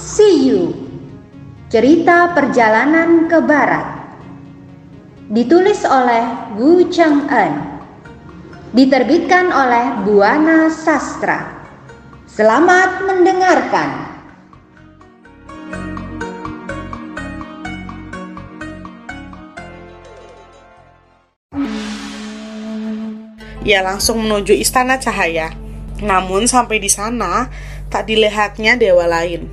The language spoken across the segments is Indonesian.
See You. Cerita Perjalanan ke Barat. Ditulis oleh Wu Cheng En Diterbitkan oleh Buana Sastra. Selamat mendengarkan. Ia langsung menuju istana cahaya. Namun sampai di sana, tak dilihatnya dewa lain.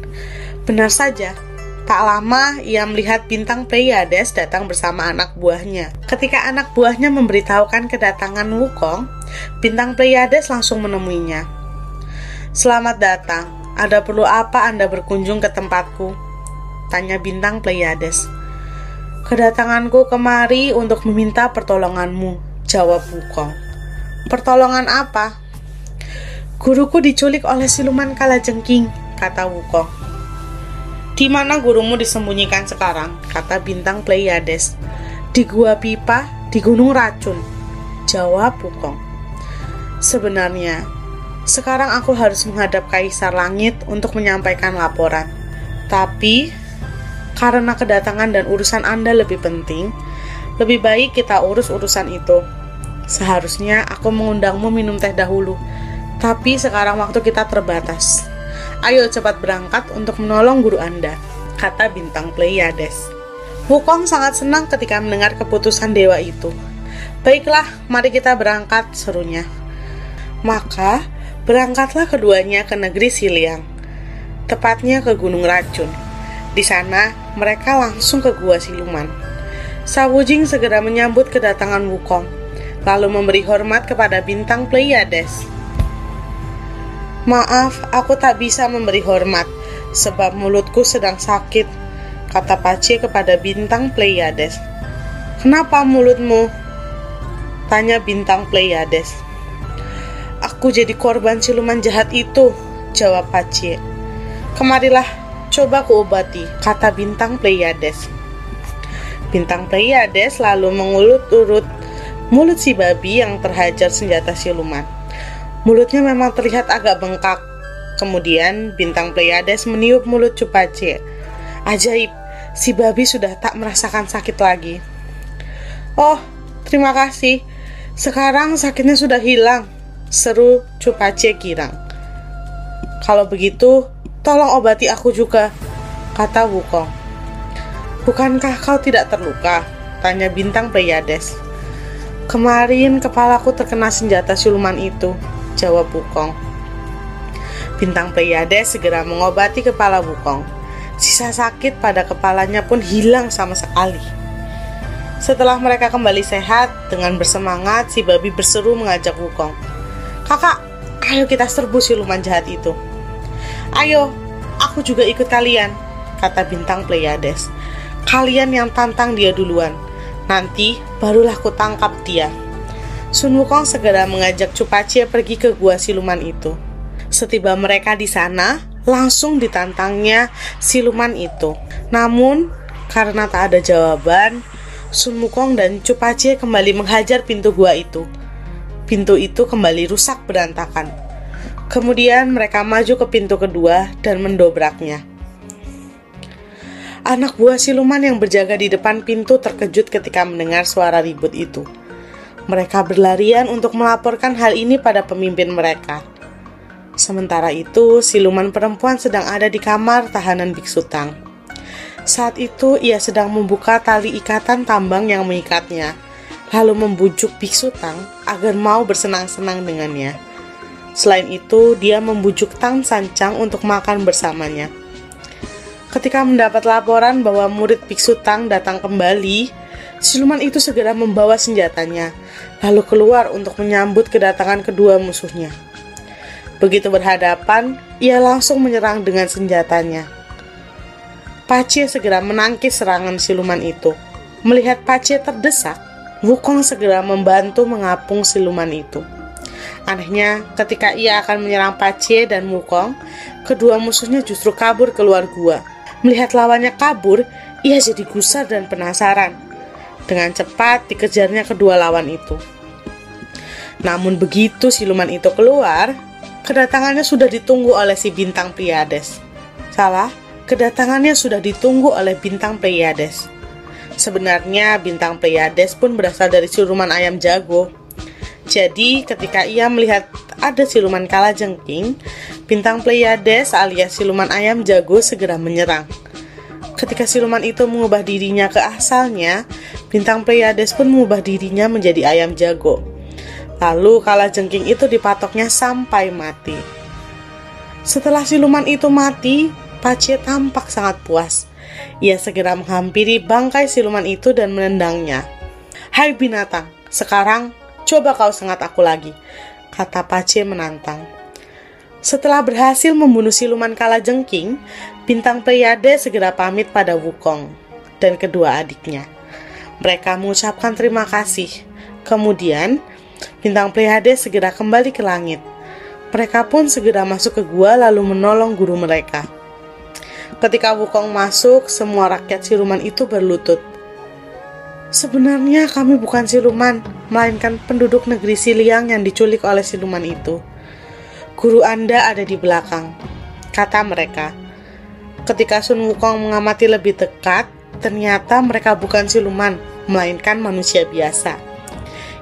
Benar saja, tak lama ia melihat bintang Pleiades datang bersama anak buahnya. Ketika anak buahnya memberitahukan kedatangan Wukong, bintang Pleiades langsung menemuinya. Selamat datang, ada perlu apa Anda berkunjung ke tempatku? Tanya bintang Pleiades. Kedatanganku kemari untuk meminta pertolonganmu, jawab Wukong. Pertolongan apa? Guruku diculik oleh siluman kalajengking, kata Wukong. Di mana gurumu disembunyikan sekarang? kata bintang Pleiades. Di gua pipa, di gunung racun, jawab Wukong. Sebenarnya, sekarang aku harus menghadap Kaisar Langit untuk menyampaikan laporan. Tapi, karena kedatangan dan urusan Anda lebih penting, lebih baik kita urus urusan itu Seharusnya aku mengundangmu minum teh dahulu, tapi sekarang waktu kita terbatas. Ayo cepat berangkat untuk menolong guru Anda, kata bintang Pleiades. Wukong sangat senang ketika mendengar keputusan dewa itu. Baiklah, mari kita berangkat, serunya. Maka, berangkatlah keduanya ke negeri Siliang, tepatnya ke Gunung Racun. Di sana, mereka langsung ke Gua Siluman. Sawujing segera menyambut kedatangan Wukong lalu memberi hormat kepada bintang Pleiades. Maaf, aku tak bisa memberi hormat, sebab mulutku sedang sakit, kata Pace kepada bintang Pleiades. Kenapa mulutmu? Tanya bintang Pleiades. Aku jadi korban siluman jahat itu, jawab Pace. Kemarilah, coba kuobati, kata bintang Pleiades. Bintang Pleiades lalu mengulut-urut mulut si babi yang terhajar senjata siluman. Mulutnya memang terlihat agak bengkak. Kemudian bintang Pleiades meniup mulut Cupace. Ajaib, si babi sudah tak merasakan sakit lagi. Oh, terima kasih. Sekarang sakitnya sudah hilang, seru Cupace girang. Kalau begitu, tolong obati aku juga, kata Wukong. Bukankah kau tidak terluka? Tanya bintang Pleiades. Kemarin kepalaku terkena senjata siluman itu, jawab Wukong. Bintang Pleiades segera mengobati kepala Wukong. Sisa sakit pada kepalanya pun hilang sama sekali. Setelah mereka kembali sehat, dengan bersemangat si babi berseru mengajak Wukong. Kakak, ayo kita serbu siluman jahat itu. Ayo, aku juga ikut kalian, kata bintang Pleiades. Kalian yang tantang dia duluan. Nanti barulah ku tangkap dia. Sun Wukong segera mengajak Cupacie pergi ke gua siluman itu. Setiba mereka di sana, langsung ditantangnya siluman itu. Namun, karena tak ada jawaban, Sun Wukong dan Cupacie kembali menghajar pintu gua itu. Pintu itu kembali rusak berantakan. Kemudian mereka maju ke pintu kedua dan mendobraknya. Anak buah siluman yang berjaga di depan pintu terkejut ketika mendengar suara ribut itu. Mereka berlarian untuk melaporkan hal ini pada pemimpin mereka. Sementara itu, siluman perempuan sedang ada di kamar tahanan biksu Tang. Saat itu, ia sedang membuka tali ikatan tambang yang mengikatnya, lalu membujuk biksu Tang agar mau bersenang-senang dengannya. Selain itu, dia membujuk Tang Sancang untuk makan bersamanya. Ketika mendapat laporan bahwa murid Biksu Tang datang kembali, siluman itu segera membawa senjatanya, lalu keluar untuk menyambut kedatangan kedua musuhnya. Begitu berhadapan, ia langsung menyerang dengan senjatanya. Pace segera menangkis serangan siluman itu. Melihat Pace terdesak, Wukong segera membantu mengapung siluman itu. Anehnya, ketika ia akan menyerang Pace dan Wukong, kedua musuhnya justru kabur keluar gua. Melihat lawannya kabur, ia jadi gusar dan penasaran. Dengan cepat dikejarnya kedua lawan itu. Namun begitu siluman itu keluar, kedatangannya sudah ditunggu oleh si bintang Priades. Salah, kedatangannya sudah ditunggu oleh bintang Pleiades. Sebenarnya bintang Pleiades pun berasal dari siluman ayam jago. Jadi ketika ia melihat ada siluman kala jengking, bintang Pleiades alias siluman ayam jago segera menyerang. Ketika siluman itu mengubah dirinya ke asalnya, bintang Pleiades pun mengubah dirinya menjadi ayam jago. Lalu kala jengking itu dipatoknya sampai mati. Setelah siluman itu mati, Pace tampak sangat puas. Ia segera menghampiri bangkai siluman itu dan menendangnya. Hai binatang, sekarang coba kau sengat aku lagi, kata Pace menantang. Setelah berhasil membunuh siluman kala jengking, bintang Pleiade segera pamit pada Wukong dan kedua adiknya. Mereka mengucapkan terima kasih. Kemudian, bintang Pleiade segera kembali ke langit. Mereka pun segera masuk ke gua lalu menolong guru mereka. Ketika Wukong masuk, semua rakyat siluman itu berlutut. Sebenarnya kami bukan siluman, melainkan penduduk negeri Siliang yang diculik oleh siluman itu. Guru Anda ada di belakang, kata mereka. Ketika Sun Wukong mengamati lebih dekat, ternyata mereka bukan siluman, melainkan manusia biasa.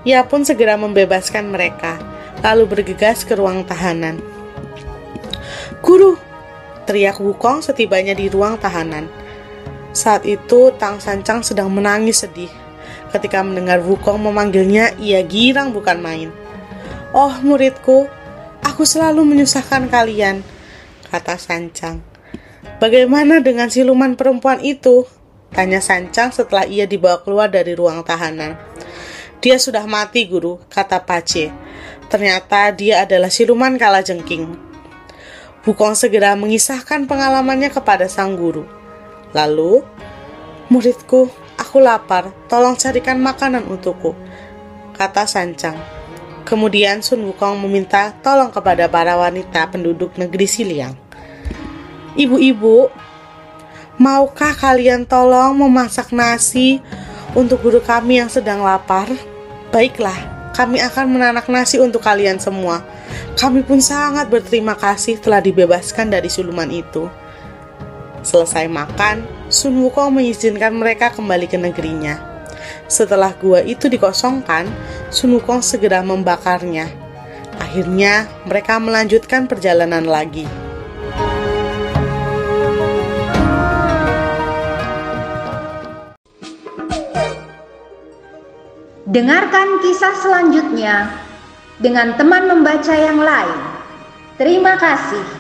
Ia pun segera membebaskan mereka, lalu bergegas ke ruang tahanan. Guru, teriak Wukong setibanya di ruang tahanan. Saat itu, Tang Sancang sedang menangis sedih. Ketika mendengar Wukong memanggilnya, ia girang bukan main. Oh muridku, aku selalu menyusahkan kalian, kata Sancang. Bagaimana dengan siluman perempuan itu? Tanya Sancang setelah ia dibawa keluar dari ruang tahanan. Dia sudah mati, guru, kata Pace. Ternyata dia adalah siluman kala jengking. Wukong segera mengisahkan pengalamannya kepada sang guru. Lalu, muridku, aku lapar, tolong carikan makanan untukku, kata Sancang. Kemudian Sun Wukong meminta tolong kepada para wanita penduduk negeri Siliang. Ibu-ibu, maukah kalian tolong memasak nasi untuk guru kami yang sedang lapar? Baiklah, kami akan menanak nasi untuk kalian semua kami pun sangat berterima kasih telah dibebaskan dari suluman itu. Selesai makan, Sun Wukong mengizinkan mereka kembali ke negerinya. Setelah gua itu dikosongkan, Sun Wukong segera membakarnya. Akhirnya, mereka melanjutkan perjalanan lagi. Dengarkan kisah selanjutnya dengan teman membaca yang lain. Terima kasih.